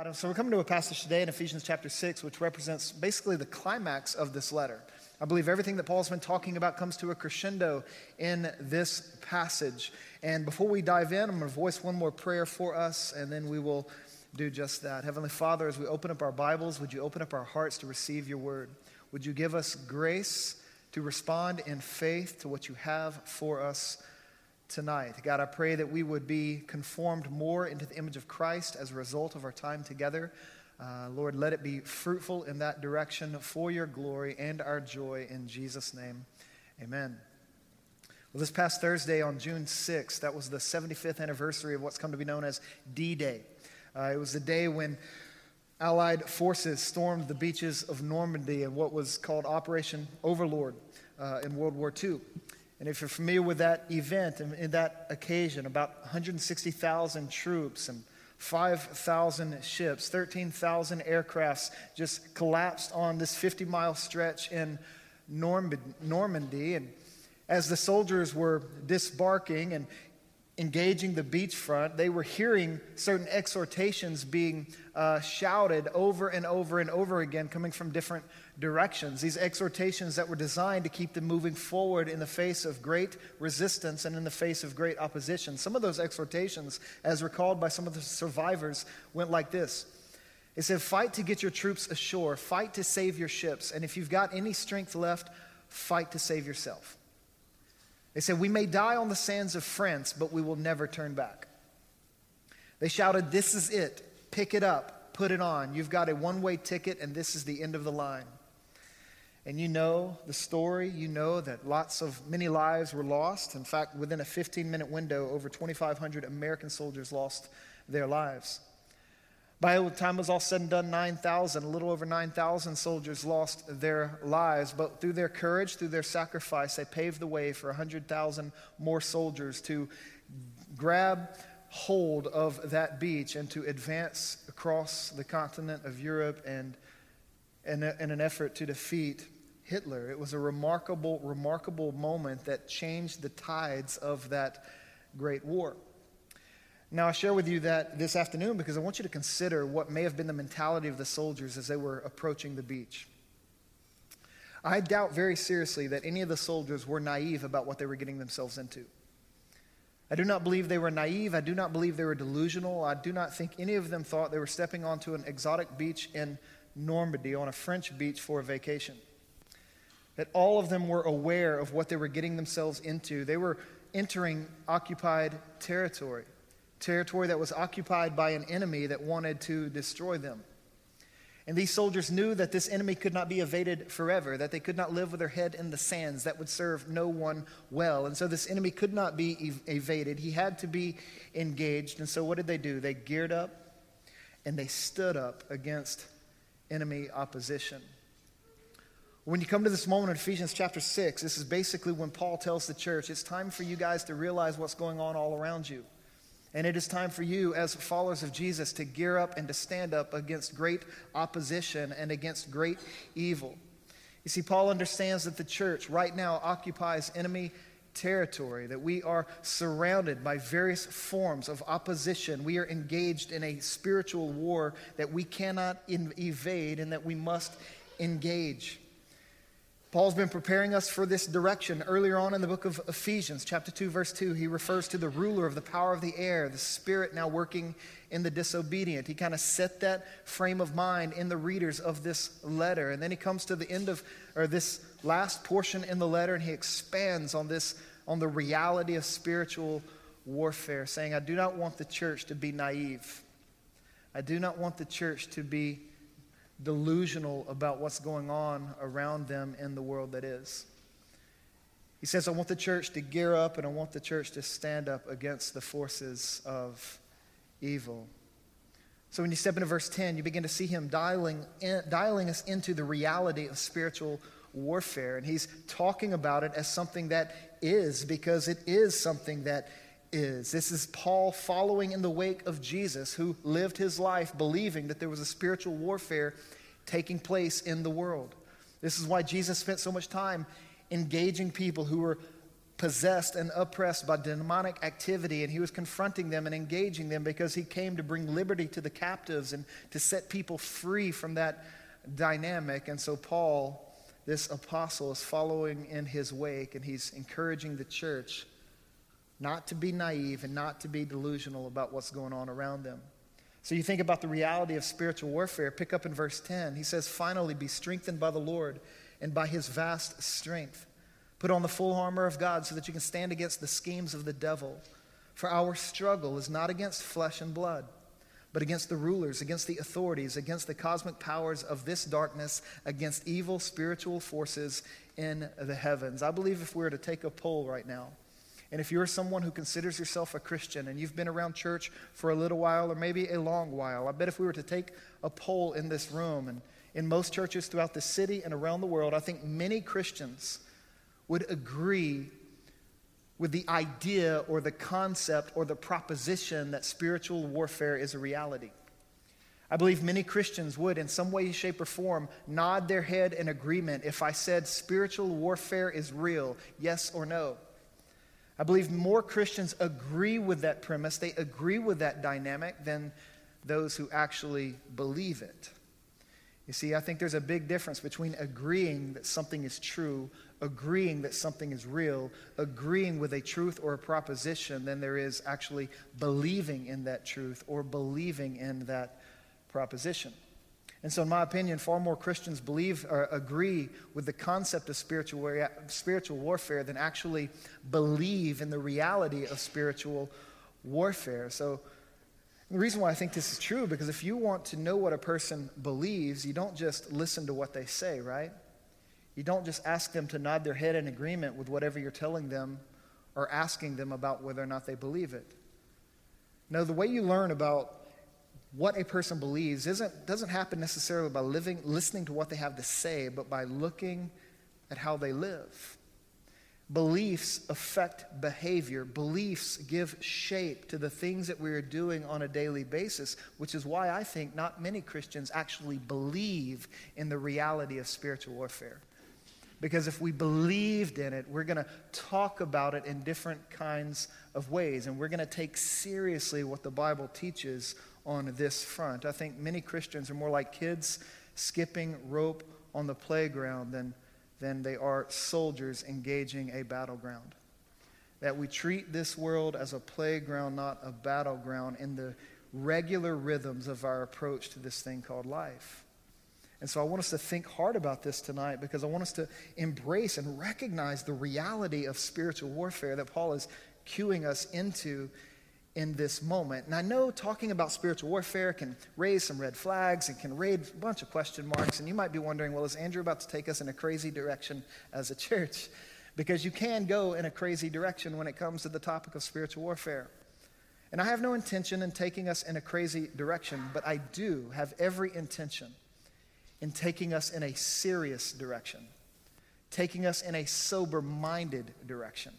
Adam, so we're coming to a passage today in Ephesians chapter 6, which represents basically the climax of this letter. I believe everything that Paul's been talking about comes to a crescendo in this passage. And before we dive in, I'm going to voice one more prayer for us, and then we will do just that. Heavenly Father, as we open up our Bibles, would you open up our hearts to receive your word? Would you give us grace to respond in faith to what you have for us tonight? God, I pray that we would be conformed more into the image of Christ as a result of our time together. Uh, Lord, let it be fruitful in that direction for your glory and our joy in Jesus' name. Amen. Well, this past Thursday on June 6th, that was the 75th anniversary of what's come to be known as D Day. Uh, it was the day when Allied forces stormed the beaches of Normandy in what was called Operation Overlord uh, in World War II. And if you're familiar with that event and, and that occasion, about 160,000 troops and 5,000 ships, 13,000 aircrafts just collapsed on this 50 mile stretch in Normandy. And as the soldiers were disembarking and engaging the beachfront, they were hearing certain exhortations being uh, shouted over and over and over again, coming from different directions. These exhortations that were designed to keep them moving forward in the face of great resistance and in the face of great opposition. Some of those exhortations, as recalled by some of the survivors, went like this. It said, Fight to get your troops ashore, fight to save your ships, and if you've got any strength left, fight to save yourself. They said, We may die on the sands of France, but we will never turn back. They shouted, This is it. Pick it up, put it on. You've got a one way ticket, and this is the end of the line. And you know the story. You know that lots of, many lives were lost. In fact, within a 15 minute window, over 2,500 American soldiers lost their lives. By the time it was all said and done, 9,000, a little over 9,000 soldiers lost their lives. But through their courage, through their sacrifice, they paved the way for 100,000 more soldiers to grab hold of that beach and to advance across the continent of Europe and in, a, in an effort to defeat Hitler. It was a remarkable, remarkable moment that changed the tides of that great war. Now, I share with you that this afternoon because I want you to consider what may have been the mentality of the soldiers as they were approaching the beach. I doubt very seriously that any of the soldiers were naive about what they were getting themselves into. I do not believe they were naive. I do not believe they were delusional. I do not think any of them thought they were stepping onto an exotic beach in Normandy on a French beach for a vacation. That all of them were aware of what they were getting themselves into. They were entering occupied territory, territory that was occupied by an enemy that wanted to destroy them. And these soldiers knew that this enemy could not be evaded forever, that they could not live with their head in the sands. That would serve no one well. And so this enemy could not be ev- evaded. He had to be engaged. And so what did they do? They geared up and they stood up against enemy opposition. When you come to this moment in Ephesians chapter 6, this is basically when Paul tells the church it's time for you guys to realize what's going on all around you. And it is time for you, as followers of Jesus, to gear up and to stand up against great opposition and against great evil. You see, Paul understands that the church right now occupies enemy territory, that we are surrounded by various forms of opposition. We are engaged in a spiritual war that we cannot in- evade and that we must engage. Paul's been preparing us for this direction. Earlier on in the book of Ephesians, chapter 2, verse 2, he refers to the ruler of the power of the air, the spirit now working in the disobedient. He kind of set that frame of mind in the readers of this letter. And then he comes to the end of, or this last portion in the letter, and he expands on this, on the reality of spiritual warfare, saying, I do not want the church to be naive. I do not want the church to be delusional about what's going on around them in the world that is. He says, I want the church to gear up and I want the church to stand up against the forces of evil. So when you step into verse 10, you begin to see him dialing, in, dialing us into the reality of spiritual warfare. And he's talking about it as something that is, because it is something that is. This is Paul following in the wake of Jesus, who lived his life believing that there was a spiritual warfare taking place in the world. This is why Jesus spent so much time engaging people who were possessed and oppressed by demonic activity, and he was confronting them and engaging them because he came to bring liberty to the captives and to set people free from that dynamic. And so, Paul, this apostle, is following in his wake, and he's encouraging the church not to be naive and not to be delusional about what's going on around them. So, you think about the reality of spiritual warfare. Pick up in verse 10. He says, Finally, be strengthened by the Lord and by his vast strength. Put on the full armor of God so that you can stand against the schemes of the devil. For our struggle is not against flesh and blood, but against the rulers, against the authorities, against the cosmic powers of this darkness, against evil spiritual forces in the heavens. I believe if we were to take a poll right now, and if you're someone who considers yourself a Christian and you've been around church for a little while or maybe a long while, I bet if we were to take a poll in this room and in most churches throughout the city and around the world, I think many Christians would agree with the idea or the concept or the proposition that spiritual warfare is a reality. I believe many Christians would, in some way, shape, or form, nod their head in agreement if I said spiritual warfare is real, yes or no. I believe more Christians agree with that premise, they agree with that dynamic than those who actually believe it. You see, I think there's a big difference between agreeing that something is true, agreeing that something is real, agreeing with a truth or a proposition, than there is actually believing in that truth or believing in that proposition. And so, in my opinion, far more Christians believe or agree with the concept of spiritual, spiritual warfare than actually believe in the reality of spiritual warfare. So, the reason why I think this is true, because if you want to know what a person believes, you don't just listen to what they say, right? You don't just ask them to nod their head in agreement with whatever you're telling them or asking them about whether or not they believe it. No, the way you learn about what a person believes isn't, doesn't happen necessarily by living, listening to what they have to say, but by looking at how they live. Beliefs affect behavior. Beliefs give shape to the things that we are doing on a daily basis, which is why I think not many Christians actually believe in the reality of spiritual warfare. Because if we believed in it, we're going to talk about it in different kinds of ways, and we're going to take seriously what the Bible teaches on this front. I think many Christians are more like kids skipping rope on the playground than than they are soldiers engaging a battleground. That we treat this world as a playground, not a battleground, in the regular rhythms of our approach to this thing called life. And so I want us to think hard about this tonight because I want us to embrace and recognize the reality of spiritual warfare that Paul is cueing us into in this moment. And I know talking about spiritual warfare can raise some red flags and can raise a bunch of question marks. And you might be wondering, well, is Andrew about to take us in a crazy direction as a church? Because you can go in a crazy direction when it comes to the topic of spiritual warfare. And I have no intention in taking us in a crazy direction, but I do have every intention in taking us in a serious direction, taking us in a sober minded direction.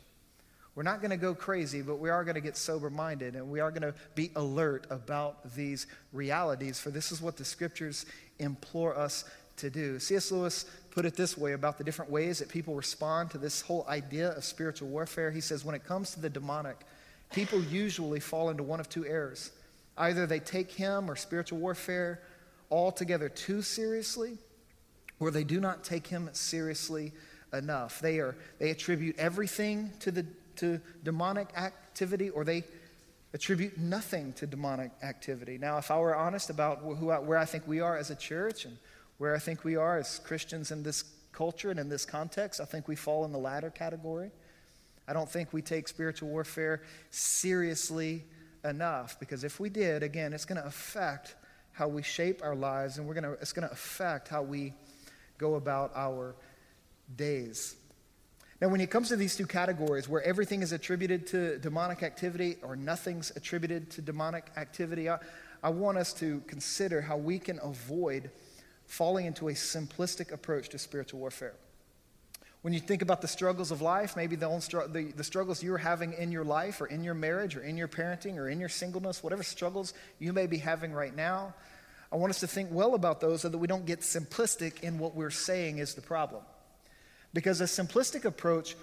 We're not going to go crazy, but we are going to get sober minded and we are going to be alert about these realities, for this is what the scriptures implore us to do. C.S. Lewis put it this way about the different ways that people respond to this whole idea of spiritual warfare. He says, when it comes to the demonic, people usually fall into one of two errors. Either they take him or spiritual warfare altogether too seriously, or they do not take him seriously enough. They, are, they attribute everything to the to demonic activity or they attribute nothing to demonic activity. Now, if I were honest about who I, where I think we are as a church and where I think we are as Christians in this culture and in this context, I think we fall in the latter category. I don't think we take spiritual warfare seriously enough because if we did, again, it's going to affect how we shape our lives and we're to, it's going to affect how we go about our days. Now, when it comes to these two categories, where everything is attributed to demonic activity or nothing's attributed to demonic activity, I, I want us to consider how we can avoid falling into a simplistic approach to spiritual warfare. When you think about the struggles of life, maybe the, the, the, struggles you're having in your life or in your marriage or in your parenting or in your singleness, whatever struggles you may be having right now, I want us to think well about those so that we don't get simplistic in what we're saying is the problem. Because a simplistic approach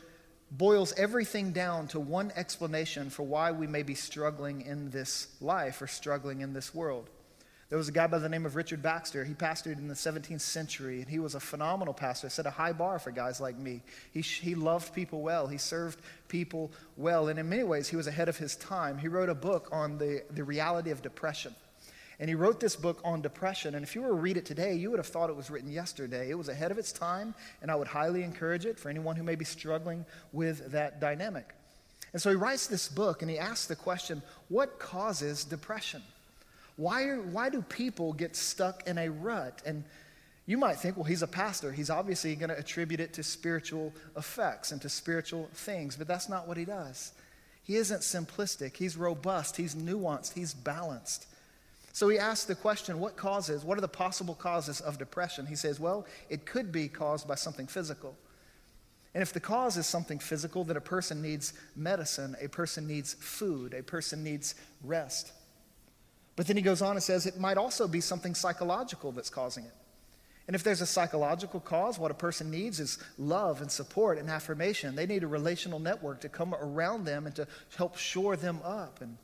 boils everything down to one explanation for why we may be struggling in this life or struggling in this world. There was a guy by the name of Richard Baxter. He pastored in the 17th century, and he was a phenomenal pastor. Set a high bar for guys like me. He, he loved people well, he served people well, and in many ways, he was ahead of his time. He wrote a book on the, the reality of depression. And he wrote this book on depression. And if you were to read it today, you would have thought it was written yesterday. It was ahead of its time, and I would highly encourage it for anyone who may be struggling with that dynamic. And so he writes this book and he asks the question what causes depression? Why, are, why do people get stuck in a rut? And you might think, well, he's a pastor. He's obviously going to attribute it to spiritual effects and to spiritual things, but that's not what he does. He isn't simplistic, he's robust, he's nuanced, he's balanced. So he asks the question, what causes, what are the possible causes of depression? He says, well, it could be caused by something physical. And if the cause is something physical, then a person needs medicine, a person needs food, a person needs rest. But then he goes on and says it might also be something psychological that's causing it. And if there's a psychological cause, what a person needs is love and support and affirmation. They need a relational network to come around them and to help shore them up. And,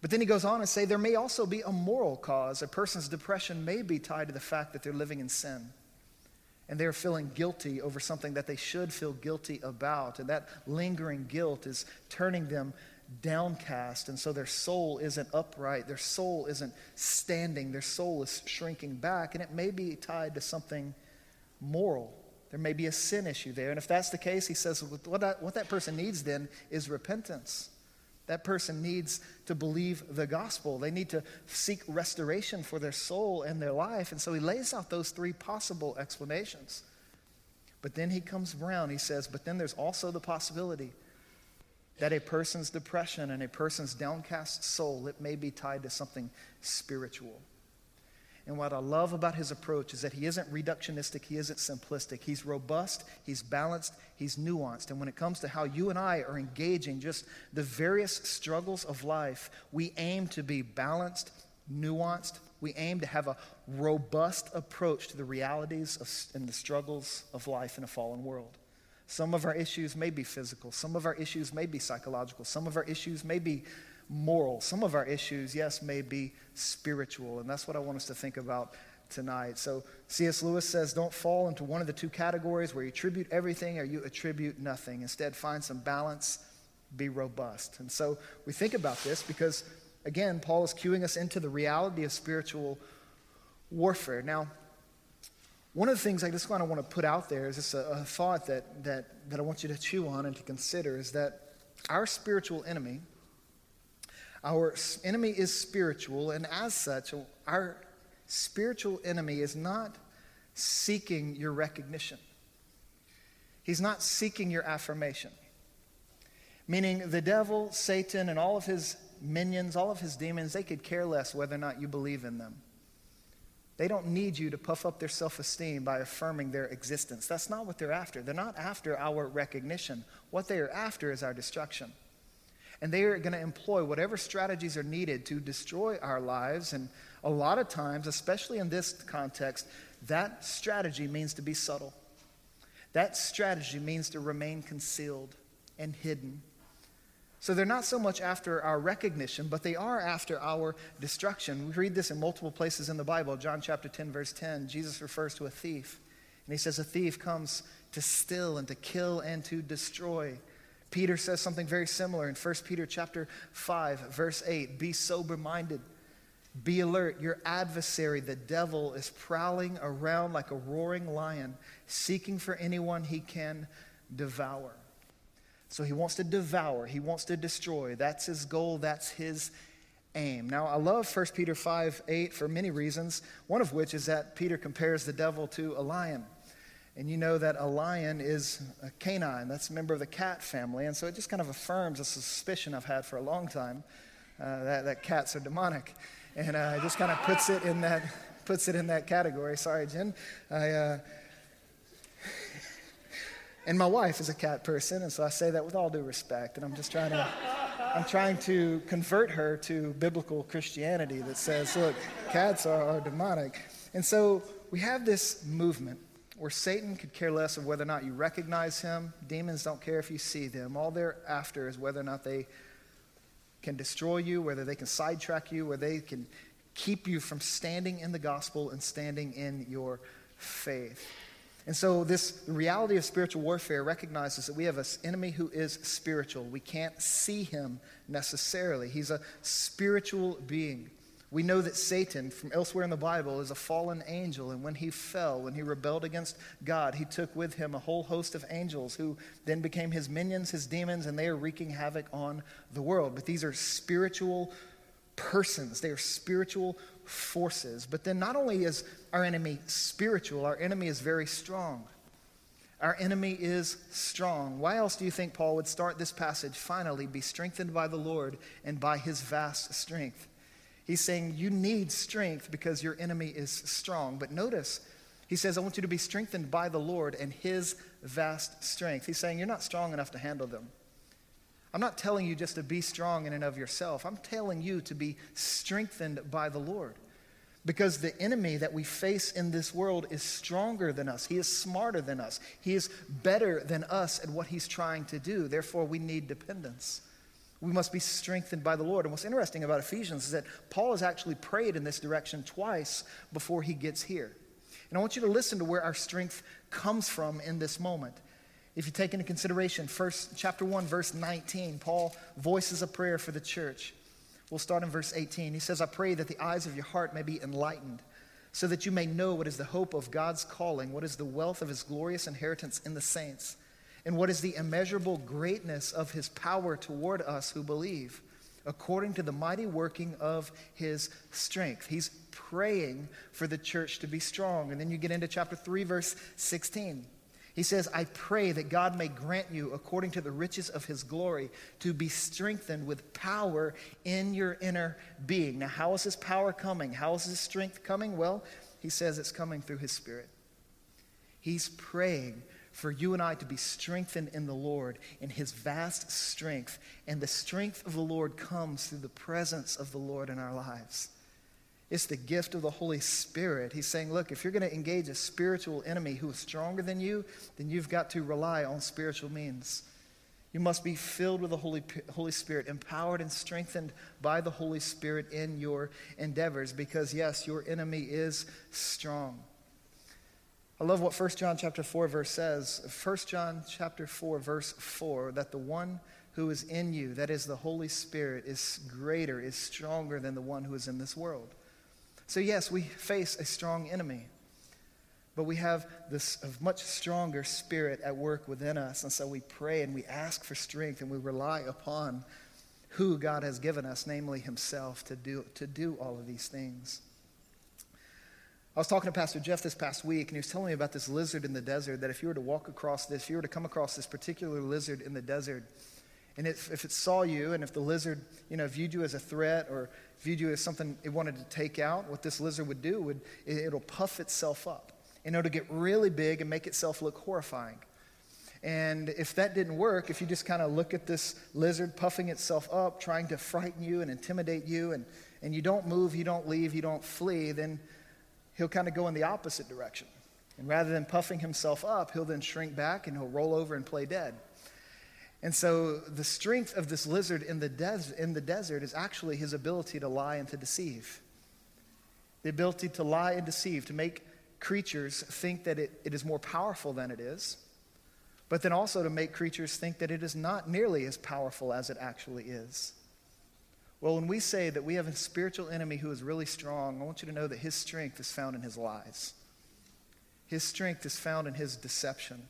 but then he goes on and say there may also be a moral cause. A person's depression may be tied to the fact that they're living in sin. And they're feeling guilty over something that they should feel guilty about. And that lingering guilt is turning them downcast, and so their soul isn't upright, their soul isn't standing, their soul is shrinking back, and it may be tied to something moral. There may be a sin issue there. And if that's the case, he says what that, what that person needs then is repentance. That person needs to believe the gospel. They need to seek restoration for their soul and their life. And so he lays out those three possible explanations. But then he comes around, he says, but then there's also the possibility that a person's depression and a person's downcast soul, it may be tied to something spiritual. And what I love about his approach is that he isn't reductionistic, he isn't simplistic. He's robust, he's balanced, he's nuanced. And when it comes to how you and I are engaging just the various struggles of life, we aim to be balanced, nuanced. We aim to have a robust approach to the realities of, and the struggles of life in a fallen world. Some of our issues may be physical. Some of our issues may be psychological. Some of our issues may be moral. Some of our issues, yes, may be spiritual. And that's what I want us to think about tonight. So C.S. Lewis says, don't fall into one of the two categories where you attribute everything or you attribute nothing. Instead, find some balance, be robust. And so we think about this because, again, Paul is cueing us into the reality of spiritual warfare. Now, one of the things I just kind of want to put out there is just a, a thought that, that, that I want you to chew on and to consider is that our spiritual enemy, our enemy is spiritual, and as such, our spiritual enemy is not seeking your recognition. He's not seeking your affirmation. Meaning, the devil, Satan, and all of his minions, all of his demons, they could care less whether or not you believe in them. They don't need you to puff up their self esteem by affirming their existence. That's not what they're after. They're not after our recognition. What they are after is our destruction. And they are going to employ whatever strategies are needed to destroy our lives. And a lot of times, especially in this context, that strategy means to be subtle. That strategy means to remain concealed and hidden so they're not so much after our recognition, but they are after our destruction. We read this in multiple places in the Bible. John chapter 10, verse 10, Jesus refers to a thief. And he says, A thief comes to steal and to kill and to destroy. Peter says something very similar in 1 Peter chapter 5, verse 8. Be sober minded. Be alert. Your adversary, the devil, is prowling around like a roaring lion, seeking for anyone he can devour. So he wants to devour, he wants to destroy. That's his goal, that's his aim. Now, I love 1 Peter 5 8 for many reasons, one of which is that Peter compares the devil to a lion. And you know that a lion is a canine, that's a member of the cat family. And so it just kind of affirms a suspicion I've had for a long time uh, that, that cats are demonic. And uh, it just kind of puts it in that, puts it in that category. Sorry, Jen. I, uh, and my wife is a cat person, and so I say that with all due respect. And I'm just trying to, I'm trying to convert her to biblical Christianity that says, look, cats are, are demonic. And so we have this movement where Satan could care less of whether or not you recognize him. Demons don't care if you see them. All they're after is whether or not they can destroy you, whether they can sidetrack you, whether they can keep you from standing in the gospel and standing in your faith. And so, this reality of spiritual warfare recognizes that we have an enemy who is spiritual. We can't see him necessarily, he's a spiritual being. We know that Satan, from elsewhere in the Bible, is a fallen angel. And when he fell, when he rebelled against God, he took with him a whole host of angels who then became his minions, his demons, and they are wreaking havoc on the world. But these are spiritual persons, they are spiritual forces. But then not only is our enemy spiritual, our enemy is very strong. Our enemy is strong. Why else do you think Paul would start this passage? Finally, be strengthened by the Lord and by his vast strength. He's saying you need strength because your enemy is strong. But notice, he says, I want you to be strengthened by the Lord and his vast strength. He's saying you're not strong enough to handle them. I'm not telling you just to be strong in and of yourself. I'm telling you to be strengthened by the Lord. Because the enemy that we face in this world is stronger than us. He is smarter than us. He is better than us at what he's trying to do. Therefore, we need dependence. We must be strengthened by the Lord. And what's interesting about Ephesians is that Paul has actually prayed in this direction twice before he gets here. And I want you to listen to where our strength comes from in this moment. If you take into consideration first chapter 1 verse 19, Paul voices a prayer for the church. We'll start in verse 18. He says, "I pray that the eyes of your heart may be enlightened, so that you may know what is the hope of God's calling, what is the wealth of his glorious inheritance in the saints." And what is the immeasurable greatness of his power toward us who believe, according to the mighty working of his strength? He's praying for the church to be strong. And then you get into chapter 3, verse 16. He says, I pray that God may grant you, according to the riches of his glory, to be strengthened with power in your inner being. Now, how is his power coming? How is his strength coming? Well, he says it's coming through his spirit. He's praying for you and I to be strengthened in the Lord in his vast strength. And the strength of the Lord comes through the presence of the Lord in our lives. It's the gift of the Holy Spirit. He's saying, look, if you're going to engage a spiritual enemy who is stronger than you, then you've got to rely on spiritual means. You must be filled with the Holy, Holy Spirit, empowered and strengthened by the Holy Spirit in your endeavors, because yes, your enemy is strong. I love what 1 John chapter 4 verse says. 1 John chapter 4 verse 4 that the one who is in you, that is the Holy Spirit, is greater, is stronger than the one who is in this world. So yes, we face a strong enemy. But we have this much stronger spirit at work within us. And so we pray and we ask for strength and we rely upon who God has given us, namely Himself, to do, to do all of these things. I was talking to Pastor Jeff this past week, and he was telling me about this lizard in the desert. That if you were to walk across this, if you were to come across this particular lizard in the desert, and if, if it saw you, and if the lizard, you know, viewed you as a threat or viewed you as something it wanted to take out, what this lizard would do would it, it'll puff itself up, and it'll get really big and make itself look horrifying. And if that didn't work, if you just kind of look at this lizard puffing itself up, trying to frighten you and intimidate you, and, and you don't move, you don't leave, you don't flee, then he'll kind of go in the opposite direction. And rather than puffing himself up, he'll then shrink back and he'll roll over and play dead. And so the strength of this lizard in the, des- in the desert is actually his ability to lie and to deceive. The ability to lie and deceive, to make creatures think that it, it is more powerful than it is, but then also to make creatures think that it is not nearly as powerful as it actually is. Well, when we say that we have a spiritual enemy who is really strong, I want you to know that his strength is found in his lies. His strength is found in his deception.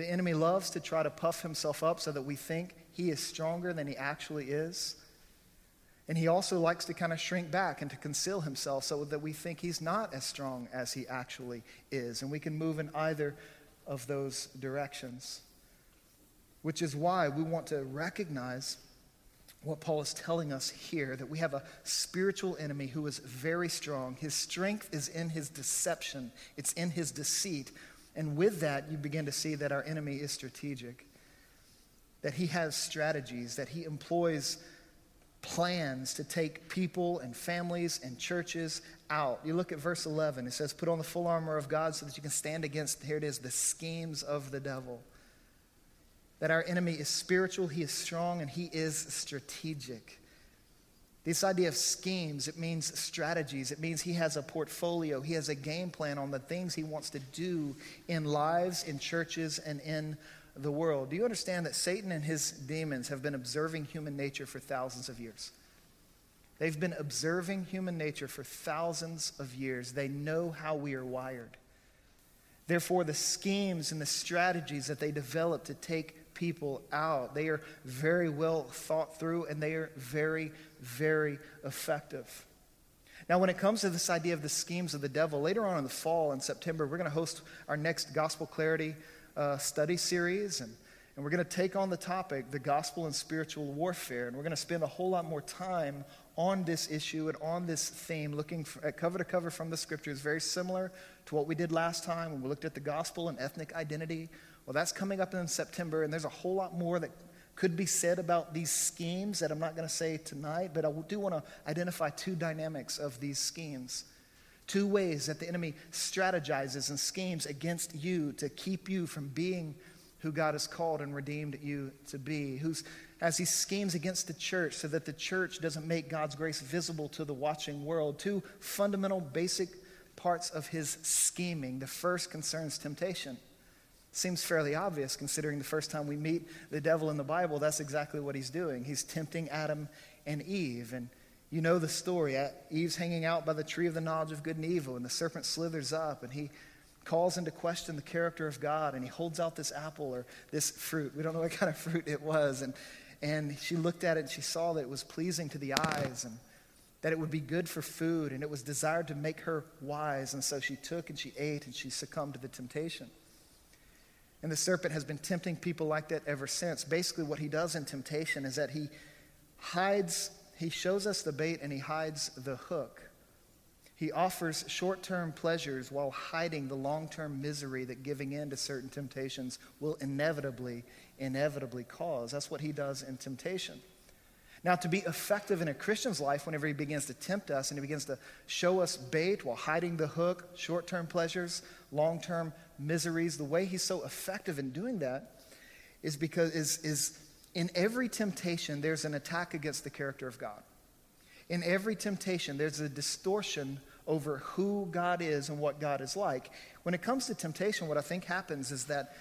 The enemy loves to try to puff himself up so that we think he is stronger than he actually is. And he also likes to kind of shrink back and to conceal himself so that we think he's not as strong as he actually is. And we can move in either of those directions. Which is why we want to recognize what Paul is telling us here that we have a spiritual enemy who is very strong. His strength is in his deception, it's in his deceit. And with that, you begin to see that our enemy is strategic, that he has strategies, that he employs plans to take people and families and churches out. You look at verse 11, it says, Put on the full armor of God so that you can stand against, here it is, the schemes of the devil. That our enemy is spiritual, he is strong, and he is strategic. This idea of schemes, it means strategies. It means he has a portfolio. He has a game plan on the things he wants to do in lives, in churches, and in the world. Do you understand that Satan and his demons have been observing human nature for thousands of years? They've been observing human nature for thousands of years. They know how we are wired. Therefore, the schemes and the strategies that they develop to take people out, they are very well thought through and they are very, very effective. Now, when it comes to this idea of the schemes of the devil, later on in the fall in September, we're going to host our next Gospel Clarity uh, study series, and, and we're going to take on the topic, the gospel and spiritual warfare. And we're going to spend a whole lot more time on this issue and on this theme, looking at cover to cover from the scriptures, very similar to what we did last time when we looked at the gospel and ethnic identity. Well, that's coming up in September, and there's a whole lot more that could be said about these schemes that I'm not going to say tonight, but I do want to identify two dynamics of these schemes. Two ways that the enemy strategizes and schemes against you to keep you from being who God has called and redeemed you to be. Who's, as he schemes against the church so that the church doesn't make God's grace visible to the watching world. Two fundamental, basic parts of his scheming. The first concerns temptation. Seems fairly obvious considering the first time we meet the devil in the Bible, that's exactly what he's doing. He's tempting Adam and Eve. And you know the story. Eve's hanging out by the tree of the knowledge of good and evil, and the serpent slithers up, and he calls into question the character of God, and he holds out this apple or this fruit. We don't know what kind of fruit it was. And, and she looked at it, and she saw that it was pleasing to the eyes, and that it would be good for food, and it was desired to make her wise. And so she took and she ate, and she succumbed to the temptation. And the serpent has been tempting people like that ever since. Basically, what he does in temptation is that he hides he shows us the bait and he hides the hook. He offers short term pleasures while hiding the long term misery that giving in to certain temptations will inevitably, inevitably cause. That's what he does in temptation. Now, to be effective in a Christian's life, whenever he begins to tempt us and he begins to show us bait while hiding the hook, short term pleasures, long term miseries, the way he's so effective in doing that is because is, is in every temptation, there's an attack against the character of God. In every temptation, there's a distortion over who God is and what God is like. When it comes to temptation, what I think happens is that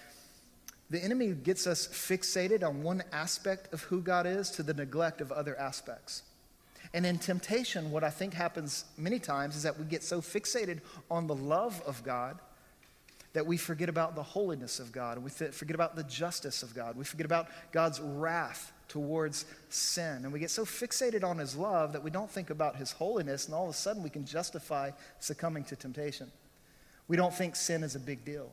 the enemy gets us fixated on one aspect of who God is to the neglect of other aspects. And in temptation, what I think happens many times is that we get so fixated on the love of God that we forget about the holiness of God, we forget about the justice of God. We forget about God's wrath towards sin. And we get so fixated on his love that we don't think about his holiness, and all of a sudden we can justify succumbing to temptation. We don't think sin is a big deal.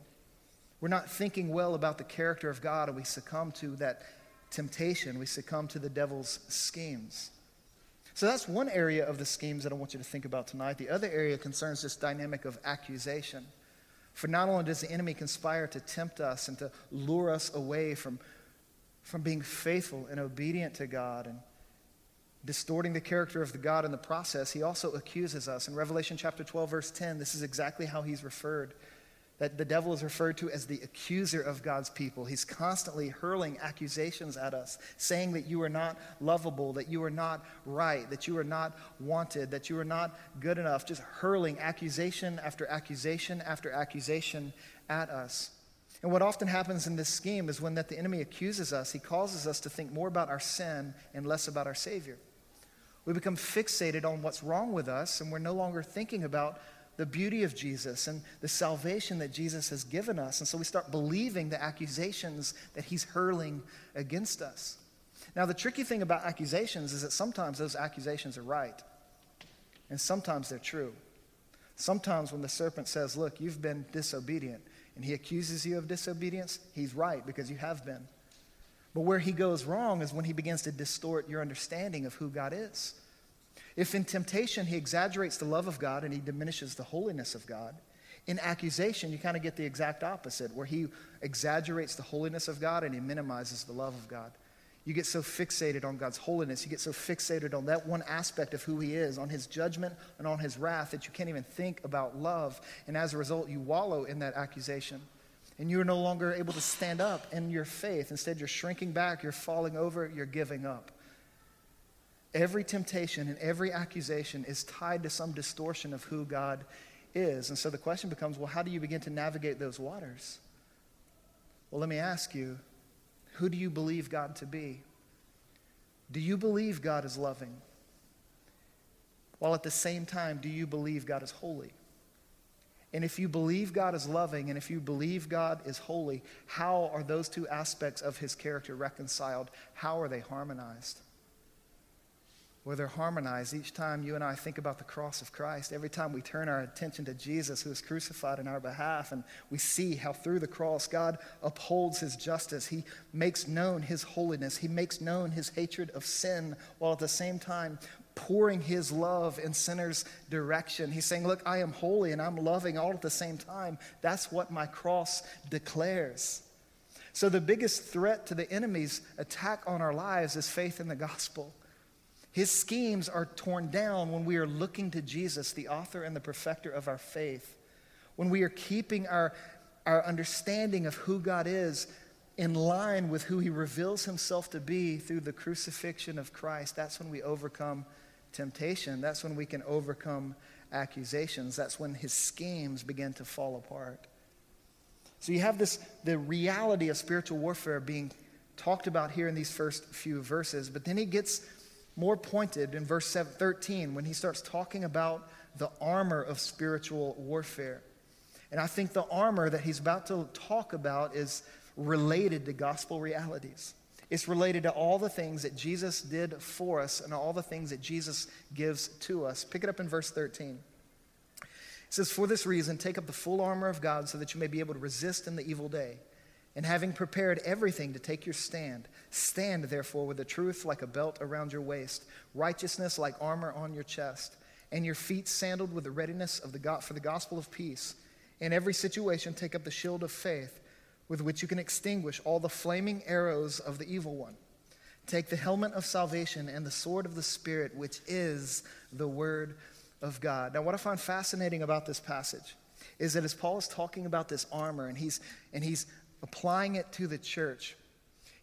We're not thinking well about the character of God, and we succumb to that temptation. We succumb to the devil's schemes. So that's one area of the schemes that I want you to think about tonight. The other area concerns this dynamic of accusation. For not only does the enemy conspire to tempt us and to lure us away from, from being faithful and obedient to God and distorting the character of the God in the process, he also accuses us. In Revelation chapter 12, verse 10, this is exactly how he's referred that the devil is referred to as the accuser of God's people. He's constantly hurling accusations at us, saying that you are not lovable, that you are not right, that you are not wanted, that you are not good enough, just hurling accusation after accusation after accusation at us. And what often happens in this scheme is when that the enemy accuses us, he causes us to think more about our sin and less about our Savior. We become fixated on what's wrong with us, and we're no longer thinking about the beauty of Jesus and the salvation that Jesus has given us. And so we start believing the accusations that he's hurling against us. Now, the tricky thing about accusations is that sometimes those accusations are right, and sometimes they're true. Sometimes when the serpent says, Look, you've been disobedient, and he accuses you of disobedience, he's right because you have been. But where he goes wrong is when he begins to distort your understanding of who God is. If in temptation he exaggerates the love of God and he diminishes the holiness of God, in accusation you kind of get the exact opposite, where he exaggerates the holiness of God and he minimizes the love of God. You get so fixated on God's holiness. You get so fixated on that one aspect of who He is, on His judgment and on His wrath, that you can't even think about love. And as a result, you wallow in that accusation. And you're no longer able to stand up in your faith. Instead, you're shrinking back, you're falling over, you're giving up. Every temptation and every accusation is tied to some distortion of who God is. And so the question becomes well, how do you begin to navigate those waters? Well, let me ask you who do you believe God to be? Do you believe God is loving? While at the same time, do you believe God is holy? And if you believe God is loving and if you believe God is holy, how are those two aspects of his character reconciled? How are they harmonized? Where they're harmonized each time you and I think about the cross of Christ. Every time we turn our attention to Jesus who is crucified in our behalf, and we see how through the cross God upholds his justice. He makes known his holiness, he makes known his hatred of sin, while at the same time pouring his love in sinners' direction. He's saying, Look, I am holy and I'm loving all at the same time. That's what my cross declares. So, the biggest threat to the enemy's attack on our lives is faith in the gospel. His schemes are torn down when we are looking to Jesus, the author and the perfecter of our faith. When we are keeping our, our understanding of who God is in line with who he reveals himself to be through the crucifixion of Christ, that's when we overcome temptation. That's when we can overcome accusations. That's when his schemes begin to fall apart. So you have this the reality of spiritual warfare being talked about here in these first few verses, but then he gets more pointed in verse 13 when he starts talking about the armor of spiritual warfare. And I think the armor that he's about to talk about is related to gospel realities. It's related to all the things that Jesus did for us and all the things that Jesus gives to us. Pick it up in verse 13. It says, For this reason, take up the full armor of God so that you may be able to resist in the evil day. And having prepared everything to take your stand, stand therefore with the truth like a belt around your waist, righteousness like armor on your chest, and your feet sandaled with the readiness of the God, for the gospel of peace. In every situation, take up the shield of faith with which you can extinguish all the flaming arrows of the evil one. Take the helmet of salvation and the sword of the Spirit, which is the word of God. Now, what I find fascinating about this passage is that as Paul is talking about this armor and he's, and he's applying it to the church,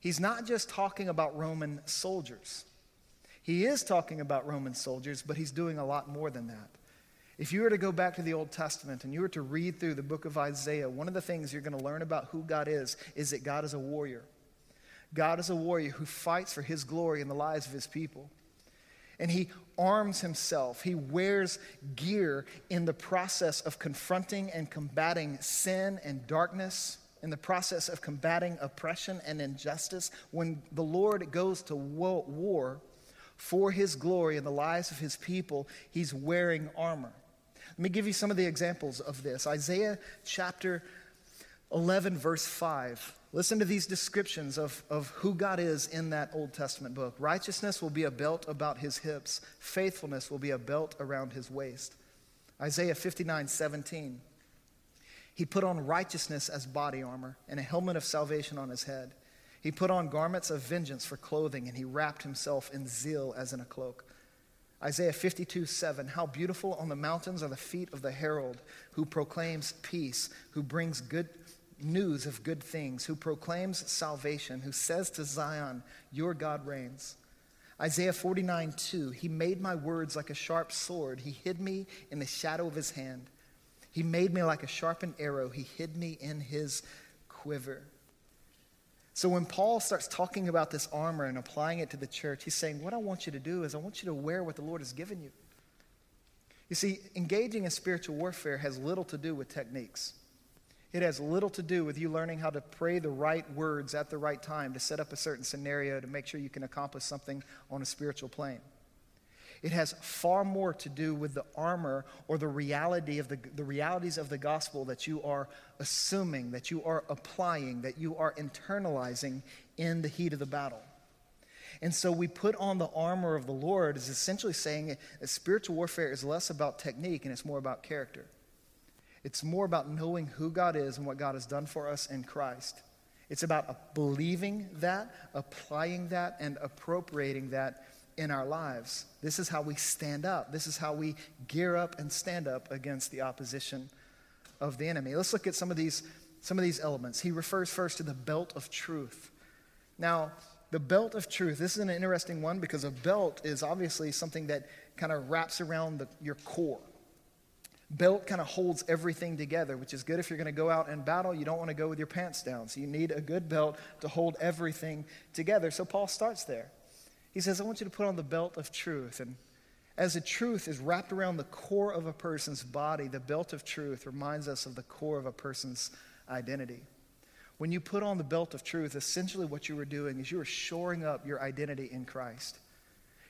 he's not just talking about Roman soldiers. He is talking about Roman soldiers, but he's doing a lot more than that. If you were to go back to the Old Testament and you were to read through the book of Isaiah, one of the things you're going to learn about who God is is that God is a warrior. God is a warrior who fights for his glory in the lives of his people. And he arms himself, he wears gear in the process of confronting and combating sin and darkness in the process of combating oppression and injustice, when the Lord goes to war for his glory in the lives of his people, he's wearing armor. Let me give you some of the examples of this. Isaiah chapter 11, verse 5. Listen to these descriptions of, of who God is in that Old Testament book. Righteousness will be a belt about his hips, faithfulness will be a belt around his waist. Isaiah 59, 17. He put on righteousness as body armor and a helmet of salvation on his head. He put on garments of vengeance for clothing, and he wrapped himself in zeal as in a cloak. Isaiah 52 7 How beautiful on the mountains are the feet of the herald who proclaims peace, who brings good news of good things, who proclaims salvation, who says to Zion, Your God reigns. Isaiah 49 2 He made my words like a sharp sword, He hid me in the shadow of His hand. He made me like a sharpened arrow. He hid me in his quiver. So when Paul starts talking about this armor and applying it to the church, he's saying, What I want you to do is I want you to wear what the Lord has given you. You see, engaging in spiritual warfare has little to do with techniques. It has little to do with you learning how to pray the right words at the right time to set up a certain scenario to make sure you can accomplish something on a spiritual plane. It has far more to do with the armor or the reality of the, the realities of the gospel that you are assuming, that you are applying, that you are internalizing in the heat of the battle. And so we put on the armor of the Lord is essentially saying that spiritual warfare is less about technique and it's more about character. It's more about knowing who God is and what God has done for us in Christ. It's about believing that, applying that, and appropriating that in our lives. This is how we stand up. This is how we gear up and stand up against the opposition of the enemy. Let's look at some of these, some of these elements. He refers first to the belt of truth. Now, the belt of truth, this is an interesting one because a belt is obviously something that kind of wraps around the, your core. Belt kind of holds everything together, which is good if you're going to go out and battle. You don't want to go with your pants down. So you need a good belt to hold everything together. So Paul starts there. He says, I want you to put on the belt of truth. And as the truth is wrapped around the core of a person's body, the belt of truth reminds us of the core of a person's identity. When you put on the belt of truth, essentially what you are doing is you are shoring up your identity in Christ.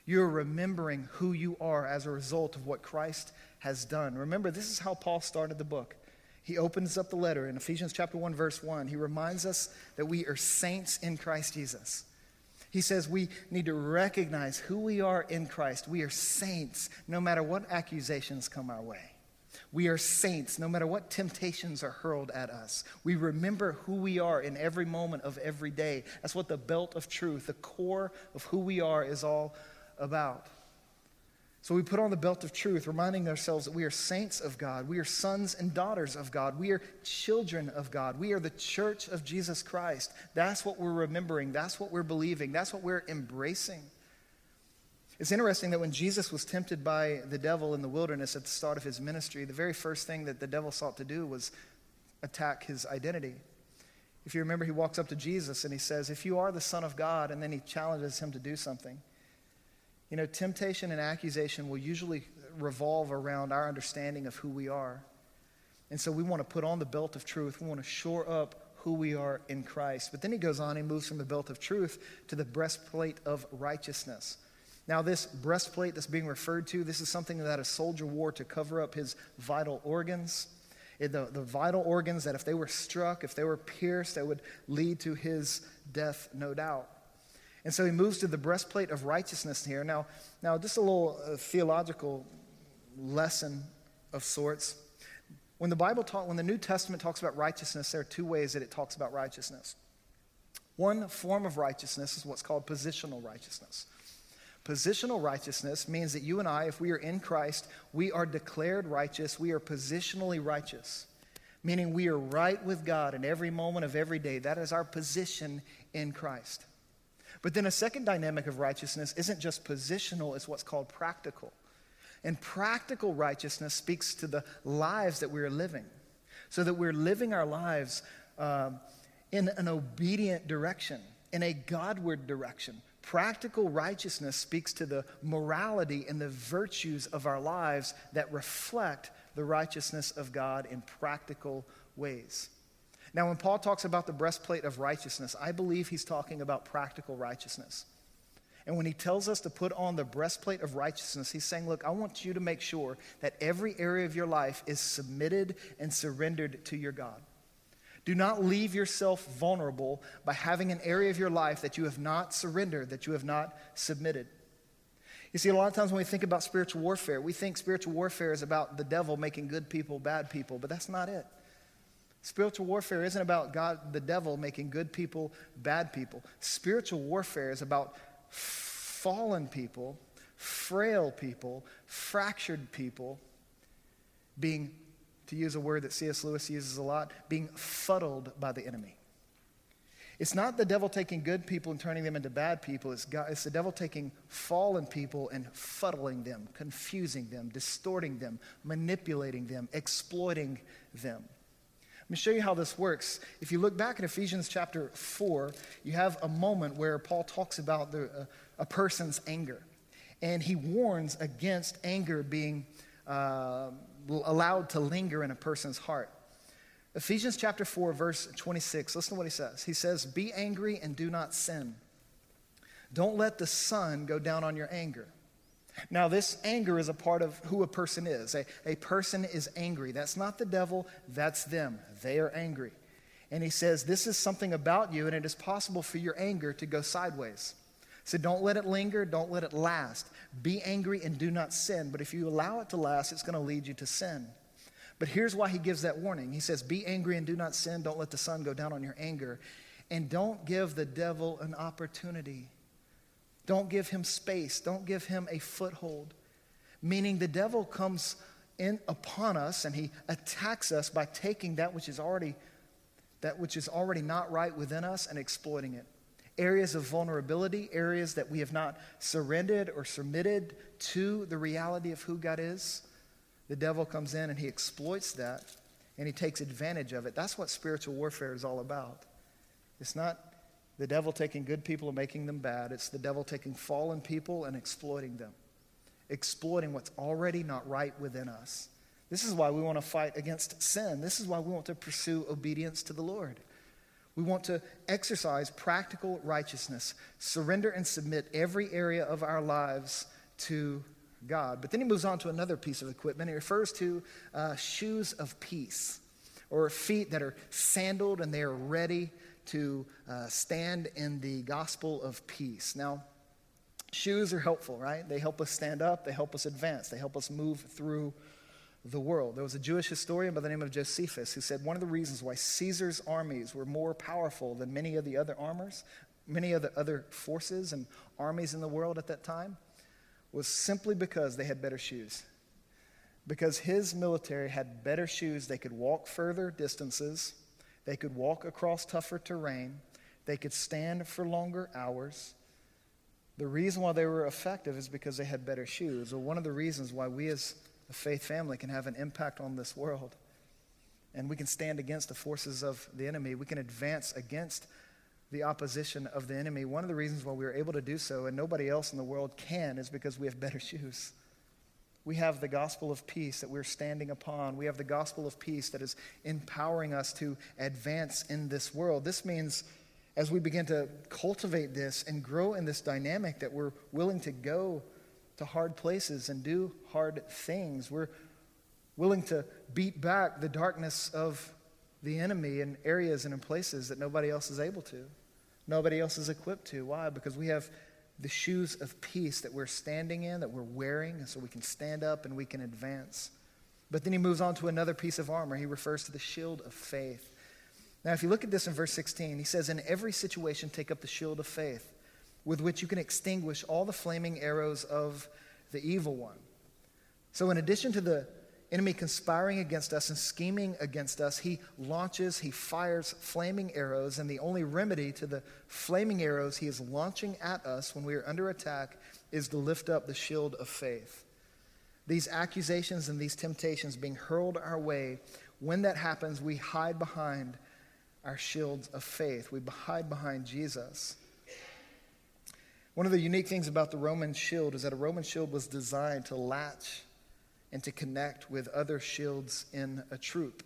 You're remembering who you are as a result of what Christ has done. Remember, this is how Paul started the book. He opens up the letter in Ephesians chapter 1 verse 1. He reminds us that we are saints in Christ Jesus. He says we need to recognize who we are in Christ. We are saints no matter what accusations come our way. We are saints no matter what temptations are hurled at us. We remember who we are in every moment of every day. That's what the belt of truth, the core of who we are, is all about. So we put on the belt of truth, reminding ourselves that we are saints of God. We are sons and daughters of God. We are children of God. We are the church of Jesus Christ. That's what we're remembering. That's what we're believing. That's what we're embracing. It's interesting that when Jesus was tempted by the devil in the wilderness at the start of his ministry, the very first thing that the devil sought to do was attack his identity. If you remember, he walks up to Jesus and he says, If you are the Son of God, and then he challenges him to do something. You know, temptation and accusation will usually revolve around our understanding of who we are. And so we want to put on the belt of truth. We want to shore up who we are in Christ. But then he goes on, he moves from the belt of truth to the breastplate of righteousness. Now, this breastplate that's being referred to, this is something that a soldier wore to cover up his vital organs. The, the vital organs that if they were struck, if they were pierced, that would lead to his death, no doubt. And so he moves to the breastplate of righteousness here. Now, now just a little uh, theological lesson of sorts. When the Bible talk, when the New Testament talks about righteousness, there are two ways that it talks about righteousness. One form of righteousness is what's called positional righteousness. Positional righteousness means that you and I, if we are in Christ, we are declared righteous, we are positionally righteous, meaning we are right with God in every moment of every day. That is our position in Christ. But then a second dynamic of righteousness isn't just positional, it's what's called practical. And practical righteousness speaks to the lives that we're living, so that we're living our lives uh, in an obedient direction, in a Godward direction. Practical righteousness speaks to the morality and the virtues of our lives that reflect the righteousness of God in practical ways. Now, when Paul talks about the breastplate of righteousness, I believe he's talking about practical righteousness. And when he tells us to put on the breastplate of righteousness, he's saying, Look, I want you to make sure that every area of your life is submitted and surrendered to your God. Do not leave yourself vulnerable by having an area of your life that you have not surrendered, that you have not submitted. You see, a lot of times when we think about spiritual warfare, we think spiritual warfare is about the devil making good people bad people, but that's not it. Spiritual warfare isn't about God, the devil, making good people bad people. Spiritual warfare is about fallen people, frail people, fractured people being, to use a word that C.S. Lewis uses a lot, being fuddled by the enemy. It's not the devil taking good people and turning them into bad people. It's, God, it's the devil taking fallen people and fuddling them, confusing them, distorting them, manipulating them, exploiting them. Let me show you how this works. If you look back at Ephesians chapter 4, you have a moment where Paul talks about the, uh, a person's anger. And he warns against anger being uh, allowed to linger in a person's heart. Ephesians chapter 4, verse 26, listen to what he says. He says, Be angry and do not sin. Don't let the sun go down on your anger. Now, this anger is a part of who a person is. A, a person is angry. That's not the devil, that's them. They are angry. And he says, This is something about you, and it is possible for your anger to go sideways. So don't let it linger, don't let it last. Be angry and do not sin. But if you allow it to last, it's going to lead you to sin. But here's why he gives that warning. He says, Be angry and do not sin. Don't let the sun go down on your anger. And don't give the devil an opportunity. Don't give him space. Don't give him a foothold. Meaning the devil comes in upon us and he attacks us by taking that which is already that which is already not right within us and exploiting it. Areas of vulnerability, areas that we have not surrendered or submitted to the reality of who God is. The devil comes in and he exploits that and he takes advantage of it. That's what spiritual warfare is all about. It's not the devil taking good people and making them bad, it's the devil taking fallen people and exploiting them exploiting what's already not right within us. This is why we want to fight against sin. This is why we want to pursue obedience to the Lord. We want to exercise practical righteousness, surrender and submit every area of our lives to God. But then he moves on to another piece of equipment. He refers to uh, shoes of peace, or feet that are sandaled and they are ready to uh, stand in the gospel of peace. Now, Shoes are helpful, right? They help us stand up, they help us advance, they help us move through the world. There was a Jewish historian by the name of Josephus who said one of the reasons why Caesar's armies were more powerful than many of the other armors, many of the other forces and armies in the world at that time, was simply because they had better shoes. Because his military had better shoes, they could walk further distances, they could walk across tougher terrain, they could stand for longer hours, the reason why they were effective is because they had better shoes. Or one of the reasons why we as a faith family can have an impact on this world and we can stand against the forces of the enemy. We can advance against the opposition of the enemy. One of the reasons why we are able to do so and nobody else in the world can is because we have better shoes. We have the gospel of peace that we're standing upon. We have the gospel of peace that is empowering us to advance in this world. This means as we begin to cultivate this and grow in this dynamic that we're willing to go to hard places and do hard things, we're willing to beat back the darkness of the enemy in areas and in places that nobody else is able to. Nobody else is equipped to. Why? Because we have the shoes of peace that we're standing in, that we're wearing, so we can stand up and we can advance. But then he moves on to another piece of armor. He refers to the shield of faith. Now, if you look at this in verse 16, he says, In every situation, take up the shield of faith, with which you can extinguish all the flaming arrows of the evil one. So, in addition to the enemy conspiring against us and scheming against us, he launches, he fires flaming arrows, and the only remedy to the flaming arrows he is launching at us when we are under attack is to lift up the shield of faith. These accusations and these temptations being hurled our way, when that happens, we hide behind our shields of faith. We hide behind Jesus. One of the unique things about the Roman shield is that a Roman shield was designed to latch and to connect with other shields in a troop.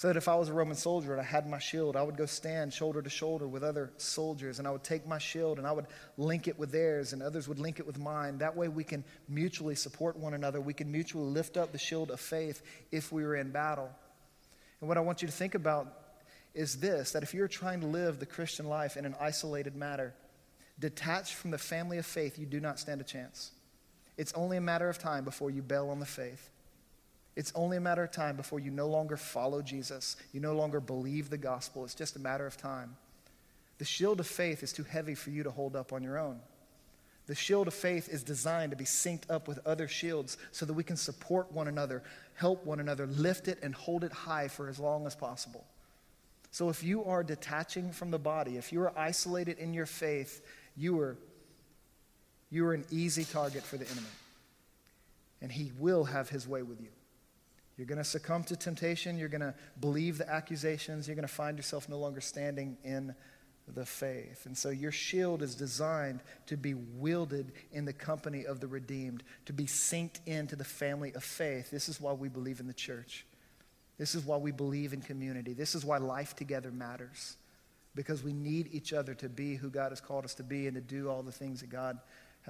So that if I was a Roman soldier and I had my shield, I would go stand shoulder to shoulder with other soldiers and I would take my shield and I would link it with theirs and others would link it with mine. That way we can mutually support one another. We can mutually lift up the shield of faith if we were in battle. And what I want you to think about is this that if you're trying to live the Christian life in an isolated manner, detached from the family of faith, you do not stand a chance. It's only a matter of time before you bail on the faith. It's only a matter of time before you no longer follow Jesus. You no longer believe the gospel. It's just a matter of time. The shield of faith is too heavy for you to hold up on your own. The shield of faith is designed to be synced up with other shields so that we can support one another, help one another, lift it, and hold it high for as long as possible. So if you are detaching from the body, if you are isolated in your faith, you are, you are an easy target for the enemy. And he will have his way with you. You're going to succumb to temptation. You're going to believe the accusations. You're going to find yourself no longer standing in the faith. And so your shield is designed to be wielded in the company of the redeemed, to be synced into the family of faith. This is why we believe in the church. This is why we believe in community. This is why life together matters. Because we need each other to be who God has called us to be and to do all the things that God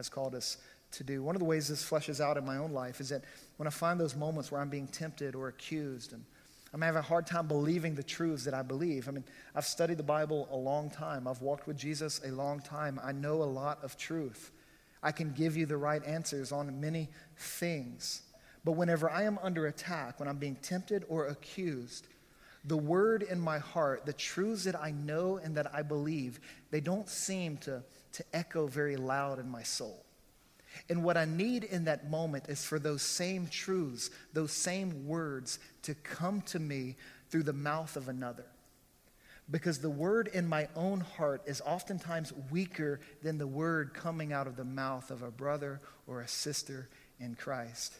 has called us to do. One of the ways this fleshes out in my own life is that when I find those moments where I'm being tempted or accused and I'm having a hard time believing the truths that I believe. I mean, I've studied the Bible a long time. I've walked with Jesus a long time. I know a lot of truth. I can give you the right answers on many things. But whenever I am under attack, when I'm being tempted or accused, The word in my heart, the truths that I know and that I believe, they don't seem to, to echo very loud in my soul. And what I need in that moment is for those same truths, those same words to come to me through the mouth of another. Because the word in my own heart is oftentimes weaker than the word coming out of the mouth of a brother or a sister in Christ.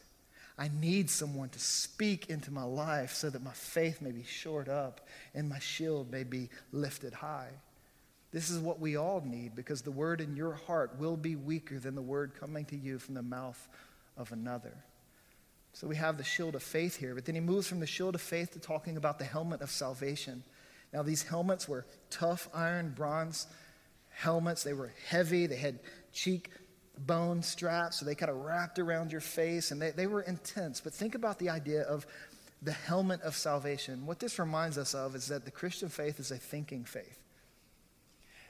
I need someone to speak into my life so that my faith may be shored up and my shield may be lifted high. This is what we all need because the word in your heart will be weaker than the word coming to you from the mouth of another. So we have the shield of faith here, but then he moves from the shield of faith to talking about the helmet of salvation. Now, these helmets were tough iron, bronze helmets. They were heavy, they had cheek bone straps, so they kind of wrapped around your face, and they, they were intense. But think about the idea of the helmet of salvation. What this reminds us of is that the Christian faith is a thinking faith.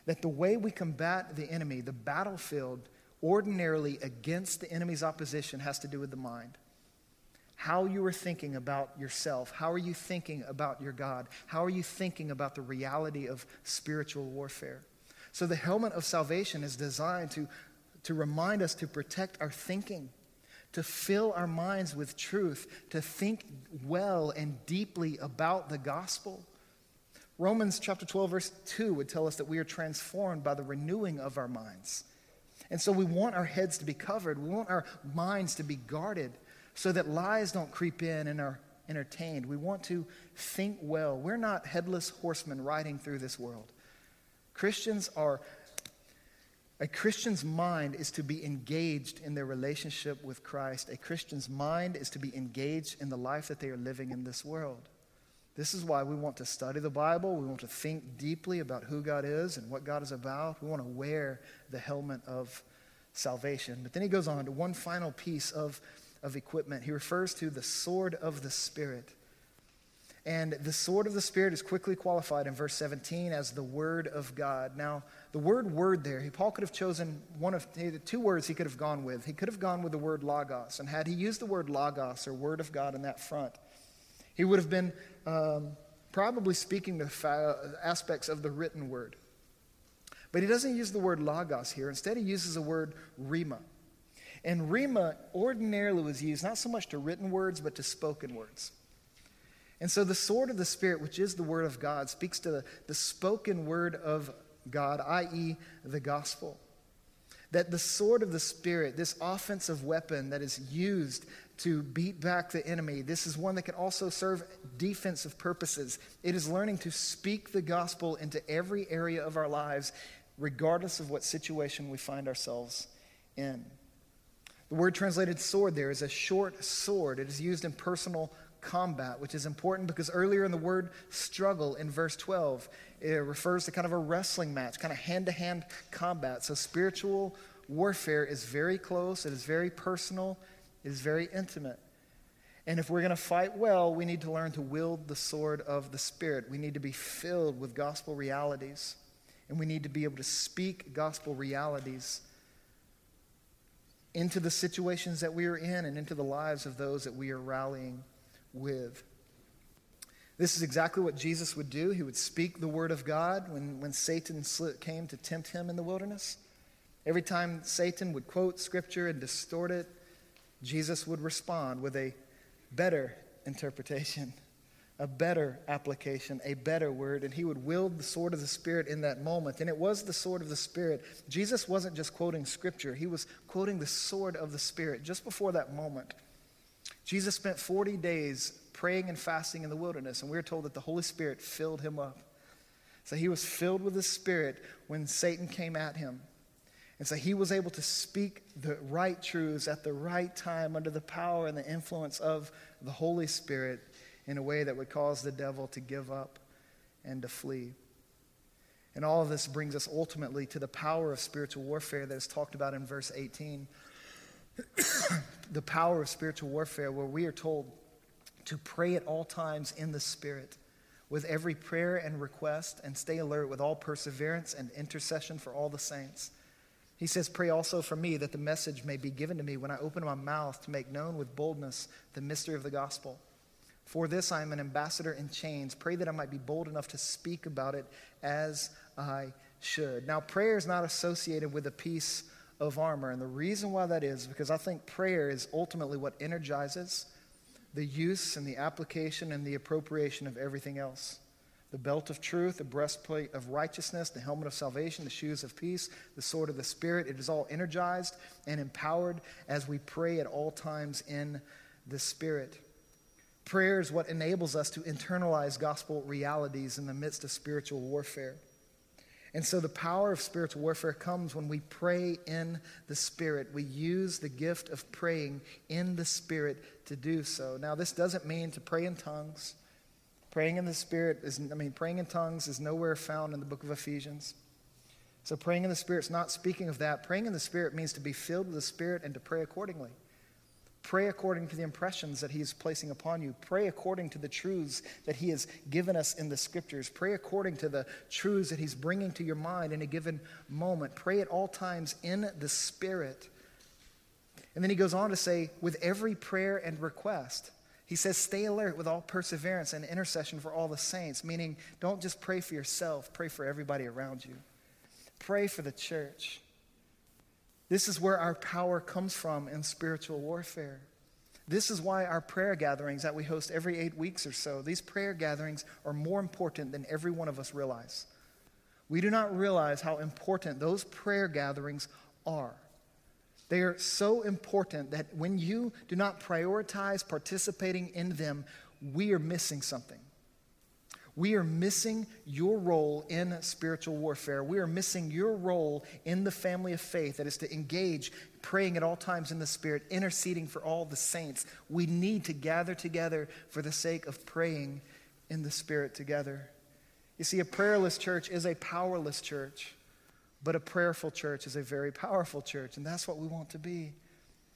That the way we combat the enemy, the battlefield, ordinarily against the enemy's opposition, has to do with the mind. How you are thinking about yourself. How are you thinking about your God? How are you thinking about the reality of spiritual warfare? So, the helmet of salvation is designed to to remind us to protect our thinking, to fill our minds with truth, to think well and deeply about the gospel. Romans chapter 12, verse 2 would tell us that we are transformed by the renewing of our minds. And so we want our heads to be covered, we want our minds to be guarded so that lies don't creep in and are entertained. We want to think well. We're not headless horsemen riding through this world. Christians are a Christian's mind is to be engaged in their relationship with Christ. A Christian's mind is to be engaged in the life that they are living in this world. This is why we want to study the Bible. We want to think deeply about who God is and what God is about. We want to wear the helmet of salvation. But then he goes on to one final piece of, of equipment. He refers to the sword of the Spirit. And the sword of the Spirit is quickly qualified in verse 17 as the Word of God. Now, the word word there, Paul could have chosen one of two words he could have gone with. He could have gone with the word logos. And had he used the word logos or Word of God in that front, he would have been um, probably speaking the fa- aspects of the written word. But he doesn't use the word logos here. Instead, he uses the word rhema. And rhema ordinarily was used not so much to written words, but to spoken words. And so the sword of the Spirit, which is the word of God, speaks to the, the spoken word of God, i.e., the gospel. That the sword of the Spirit, this offensive weapon that is used to beat back the enemy, this is one that can also serve defensive purposes. It is learning to speak the gospel into every area of our lives, regardless of what situation we find ourselves in. The word translated sword there is a short sword. It is used in personal combat, which is important because earlier in the word struggle in verse 12, it refers to kind of a wrestling match, kind of hand to hand combat. So spiritual warfare is very close, it is very personal, is very intimate. And if we're going to fight well, we need to learn to wield the sword of the Spirit. We need to be filled with gospel realities. And we need to be able to speak gospel realities into the situations that we are in and into the lives of those that we are rallying with. This is exactly what Jesus would do. He would speak the word of God when, when Satan came to tempt him in the wilderness. Every time Satan would quote scripture and distort it, Jesus would respond with a better interpretation, a better application, a better word, and he would wield the sword of the Spirit in that moment. And it was the sword of the Spirit. Jesus wasn't just quoting scripture, he was quoting the sword of the Spirit just before that moment. Jesus spent 40 days praying and fasting in the wilderness, and we are told that the Holy Spirit filled him up. So he was filled with the Spirit when Satan came at him. And so he was able to speak the right truths at the right time under the power and the influence of the Holy Spirit in a way that would cause the devil to give up and to flee. And all of this brings us ultimately to the power of spiritual warfare that is talked about in verse 18. the power of spiritual warfare, where we are told to pray at all times in the Spirit with every prayer and request, and stay alert with all perseverance and intercession for all the saints. He says, Pray also for me that the message may be given to me when I open my mouth to make known with boldness the mystery of the gospel, For this I am an ambassador in chains. Pray that I might be bold enough to speak about it as I should. Now, prayer is not associated with a piece of armor. And the reason why that is because I think prayer is ultimately what energizes the use and the application and the appropriation of everything else the belt of truth, the breastplate of righteousness, the helmet of salvation, the shoes of peace, the sword of the Spirit. It is all energized and empowered as we pray at all times in the Spirit. Prayer is what enables us to internalize gospel realities in the midst of spiritual warfare. And so the power of spiritual warfare comes when we pray in the Spirit. We use the gift of praying in the Spirit to do so. Now, this doesn't mean to pray in tongues. Praying in the Spirit is, I mean, praying in tongues is nowhere found in the book of Ephesians. So praying in the Spirit is not speaking of that. Praying in the Spirit means to be filled with the Spirit and to pray accordingly. Pray according to the impressions that He is placing upon you. Pray according to the truths that He has given us in the Scriptures. Pray according to the truths that He's bringing to your mind in a given moment. Pray at all times in the Spirit. And then He goes on to say, with every prayer and request. He says, stay alert with all perseverance and intercession for all the saints, meaning don't just pray for yourself, pray for everybody around you. Pray for the church. This is where our power comes from in spiritual warfare. This is why our prayer gatherings that we host every eight weeks or so, these prayer gatherings are more important than every one of us realize. We do not realize how important those prayer gatherings are. They are so important that when you do not prioritize participating in them, we are missing something. We are missing your role in spiritual warfare. We are missing your role in the family of faith that is to engage, praying at all times in the Spirit, interceding for all the saints. We need to gather together for the sake of praying in the Spirit together. You see, a prayerless church is a powerless church, but a prayerful church is a very powerful church, and that's what we want to be.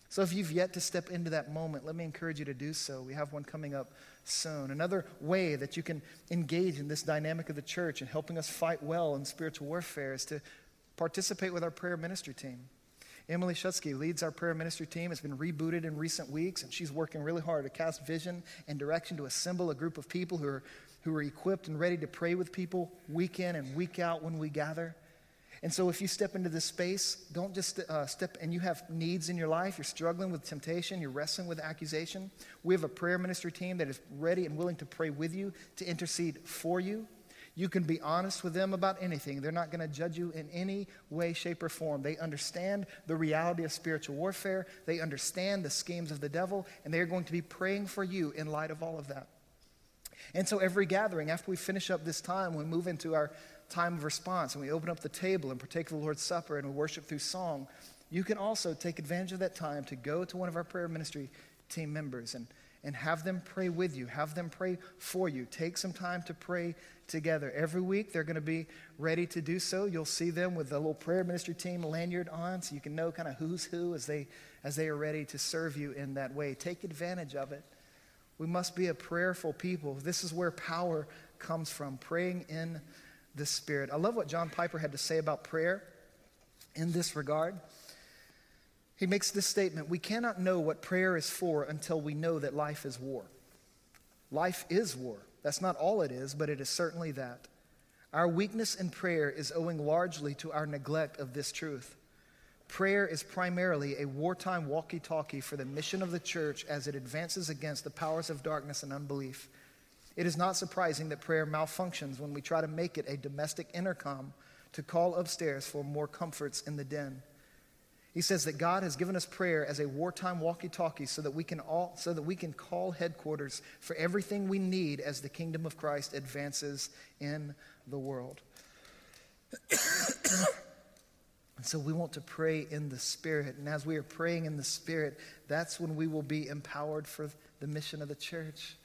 So if you've yet to step into that moment, let me encourage you to do so. We have one coming up soon. Another way that you can engage in this dynamic of the church and helping us fight well in spiritual warfare is to participate with our prayer ministry team. Emily Shutsky leads our prayer ministry team. It's been rebooted in recent weeks, and she's working really hard to cast vision and direction to assemble a group of people who are, who are equipped and ready to pray with people week in and week out when we gather. And so, if you step into this space, don't just uh, step and you have needs in your life, you're struggling with temptation, you're wrestling with accusation. We have a prayer ministry team that is ready and willing to pray with you, to intercede for you. You can be honest with them about anything. They're not going to judge you in any way, shape, or form. They understand the reality of spiritual warfare, they understand the schemes of the devil, and they're going to be praying for you in light of all of that. And so, every gathering, after we finish up this time, we move into our time of response and we open up the table and partake of the Lord's Supper and we worship through song, you can also take advantage of that time to go to one of our prayer ministry team members and, and have them pray with you, have them pray for you. Take some time to pray together. Every week they're going to be ready to do so. You'll see them with the little prayer ministry team lanyard on so you can know kind of who's who as they as they are ready to serve you in that way. Take advantage of it. We must be a prayerful people. This is where power comes from, praying in the Spirit. I love what John Piper had to say about prayer in this regard. He makes this statement We cannot know what prayer is for until we know that life is war. Life is war. That's not all it is, but it is certainly that. Our weakness in prayer is owing largely to our neglect of this truth. Prayer is primarily a wartime walkie talkie for the mission of the church as it advances against the powers of darkness and unbelief. It is not surprising that prayer malfunctions when we try to make it a domestic intercom to call upstairs for more comforts in the den. He says that God has given us prayer as a wartime walkie-talkie so that we can all so that we can call headquarters for everything we need as the kingdom of Christ advances in the world. and so we want to pray in the spirit and as we are praying in the spirit that's when we will be empowered for the mission of the church.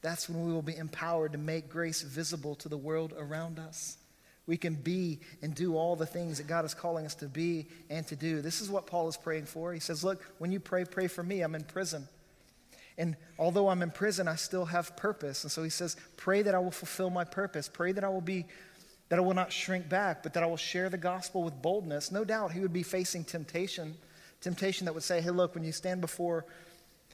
That's when we will be empowered to make grace visible to the world around us. We can be and do all the things that God is calling us to be and to do. This is what Paul is praying for. He says, Look, when you pray, pray for me. I'm in prison. And although I'm in prison, I still have purpose. And so he says, Pray that I will fulfill my purpose. Pray that I will be, that I will not shrink back, but that I will share the gospel with boldness. No doubt he would be facing temptation, temptation that would say, Hey, look, when you stand before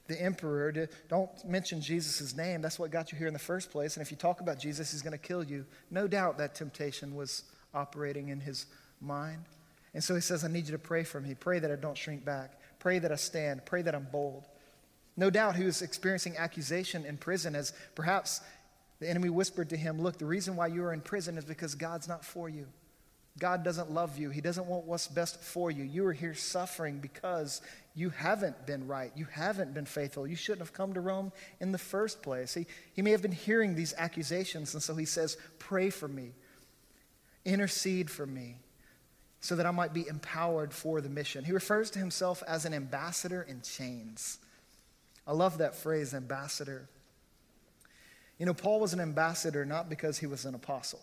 the emperor to don't mention Jesus' name. That's what got you here in the first place. And if you talk about Jesus, he's going to kill you. No doubt that temptation was operating in his mind. And so he says, I need you to pray for me. Pray that I don't shrink back. Pray that I stand. Pray that I'm bold. No doubt he was experiencing accusation in prison as perhaps the enemy whispered to him, Look, the reason why you are in prison is because God's not for you. God doesn't love you. He doesn't want what's best for you. You are here suffering because you haven't been right. You haven't been faithful. You shouldn't have come to Rome in the first place. He, he may have been hearing these accusations, and so he says, Pray for me, intercede for me, so that I might be empowered for the mission. He refers to himself as an ambassador in chains. I love that phrase, ambassador. You know, Paul was an ambassador not because he was an apostle.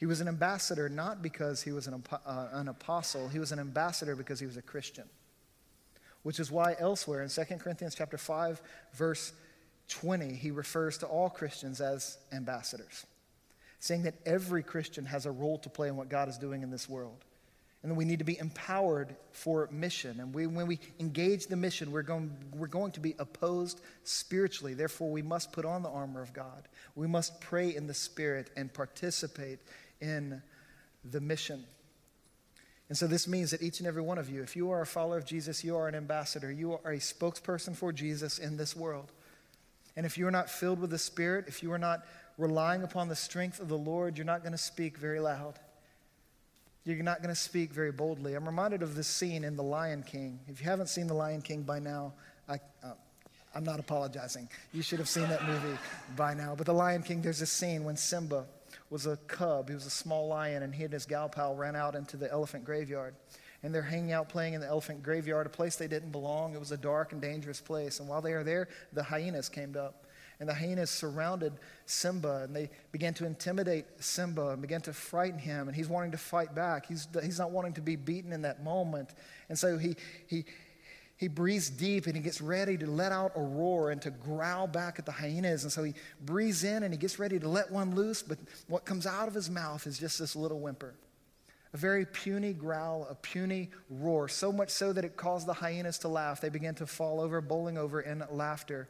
He was an ambassador not because he was an, uh, an apostle, he was an ambassador because he was a Christian. Which is why elsewhere in 2 Corinthians chapter 5 verse 20 he refers to all Christians as ambassadors, saying that every Christian has a role to play in what God is doing in this world. And that we need to be empowered for mission. And we, when we engage the mission, we're going, we're going to be opposed spiritually. Therefore, we must put on the armor of God. We must pray in the Spirit and participate in the mission. And so this means that each and every one of you, if you are a follower of Jesus, you are an ambassador. You are a spokesperson for Jesus in this world. And if you are not filled with the Spirit, if you are not relying upon the strength of the Lord, you're not going to speak very loud. You're not going to speak very boldly. I'm reminded of this scene in The Lion King. If you haven't seen The Lion King by now, I, uh, I'm not apologizing. You should have seen that movie by now. But The Lion King, there's a scene when Simba was a cub. He was a small lion, and he and his gal pal ran out into the elephant graveyard. And they're hanging out playing in the elephant graveyard, a place they didn't belong. It was a dark and dangerous place. And while they were there, the hyenas came up. And the hyenas surrounded Simba and they began to intimidate Simba and began to frighten him. And he's wanting to fight back. He's, he's not wanting to be beaten in that moment. And so he, he, he breathes deep and he gets ready to let out a roar and to growl back at the hyenas. And so he breathes in and he gets ready to let one loose, but what comes out of his mouth is just this little whimper. A very puny growl, a puny roar, so much so that it caused the hyenas to laugh. They began to fall over, bowling over in laughter,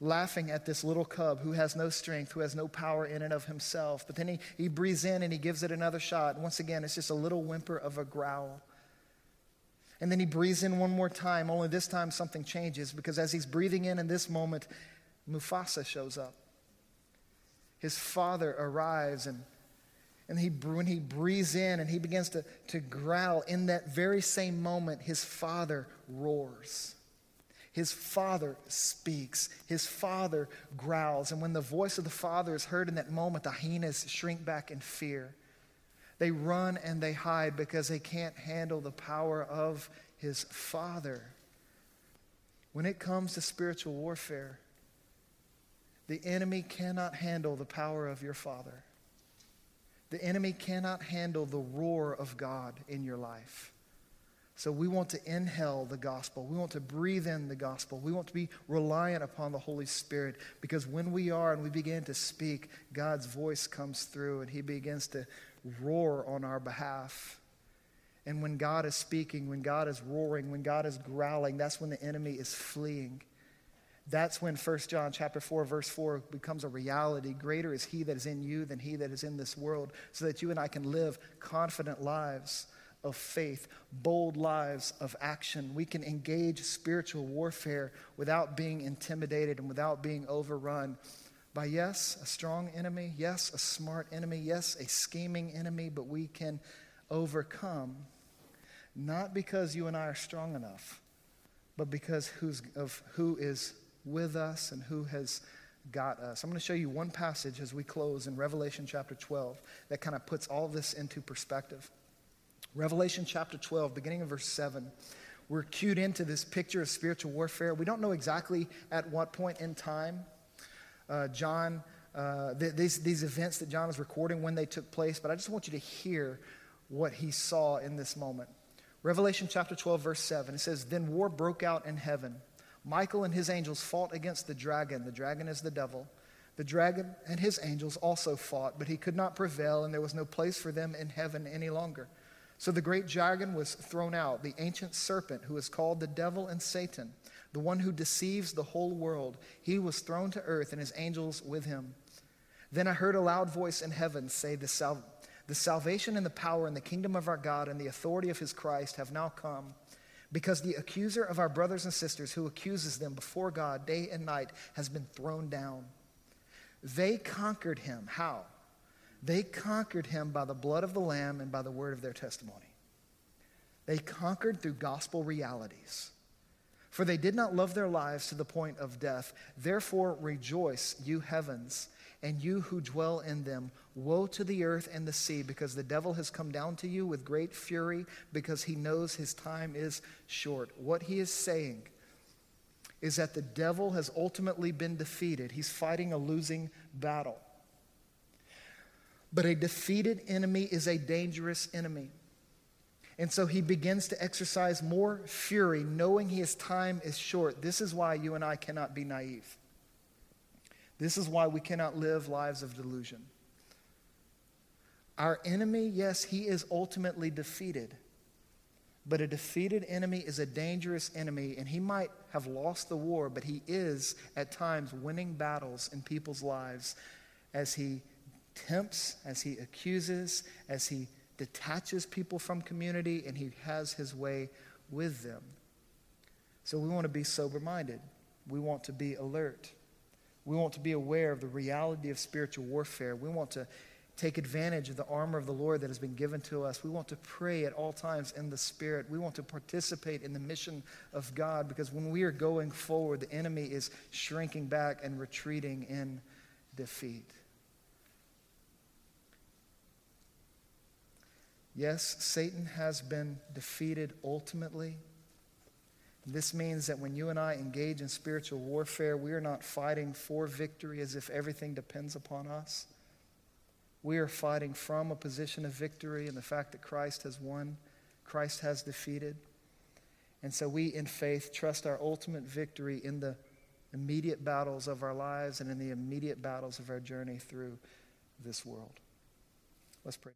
laughing at this little cub who has no strength, who has no power in and of himself. But then he, he breathes in and he gives it another shot. Once again, it's just a little whimper of a growl. And then he breathes in one more time, only this time something changes because as he's breathing in in this moment, Mufasa shows up. His father arrives, and, and he, when he breathes in and he begins to, to growl, in that very same moment, his father roars. His father speaks. His father growls. And when the voice of the father is heard in that moment, the hyenas shrink back in fear. They run and they hide because they can't handle the power of his Father. When it comes to spiritual warfare, the enemy cannot handle the power of your Father. The enemy cannot handle the roar of God in your life. So we want to inhale the gospel. We want to breathe in the gospel. We want to be reliant upon the Holy Spirit because when we are and we begin to speak, God's voice comes through and he begins to roar on our behalf. And when God is speaking, when God is roaring, when God is growling, that's when the enemy is fleeing. That's when 1 John chapter 4 verse 4 becomes a reality. Greater is he that is in you than he that is in this world, so that you and I can live confident lives of faith, bold lives of action. We can engage spiritual warfare without being intimidated and without being overrun by, yes, a strong enemy, yes, a smart enemy, yes, a scheming enemy, but we can overcome not because you and I are strong enough, but because who's, of who is with us and who has got us. I'm going to show you one passage as we close in Revelation chapter 12 that kind of puts all this into perspective. Revelation chapter 12, beginning of verse 7. We're cued into this picture of spiritual warfare. We don't know exactly at what point in time uh, John, uh, th- these, these events that John is recording when they took place, but I just want you to hear what he saw in this moment. Revelation chapter 12, verse 7, it says, Then war broke out in heaven. Michael and his angels fought against the dragon. The dragon is the devil. The dragon and his angels also fought, but he could not prevail, and there was no place for them in heaven any longer. So the great dragon was thrown out, the ancient serpent who is called the devil and Satan, the one who deceives the whole world. He was thrown to earth and his angels with him. Then I heard a loud voice in heaven say, the, sal- the salvation and the power and the kingdom of our God and the authority of his Christ have now come. Because the accuser of our brothers and sisters who accuses them before God day and night has been thrown down. They conquered him. How? They conquered him by the blood of the Lamb and by the word of their testimony. They conquered through gospel realities. For they did not love their lives to the point of death. Therefore, rejoice, you heavens, and you who dwell in them. Woe to the earth and the sea, because the devil has come down to you with great fury, because he knows his time is short. What he is saying is that the devil has ultimately been defeated. He's fighting a losing battle. But a defeated enemy is a dangerous enemy. And so he begins to exercise more fury, knowing his time is short. This is why you and I cannot be naive. This is why we cannot live lives of delusion. Our enemy, yes, he is ultimately defeated. But a defeated enemy is a dangerous enemy, and he might have lost the war, but he is at times winning battles in people's lives as he tempts, as he accuses, as he detaches people from community, and he has his way with them. So we want to be sober minded. We want to be alert. We want to be aware of the reality of spiritual warfare. We want to take advantage of the armor of the Lord that has been given to us. We want to pray at all times in the Spirit. We want to participate in the mission of God because when we are going forward, the enemy is shrinking back and retreating in defeat. Yes, Satan has been defeated ultimately. This means that when you and I engage in spiritual warfare, we are not fighting for victory as if everything depends upon us. We are fighting from a position of victory and the fact that Christ has won, Christ has defeated. And so we, in faith, trust our ultimate victory in the immediate battles of our lives and in the immediate battles of our journey through this world. Let's pray.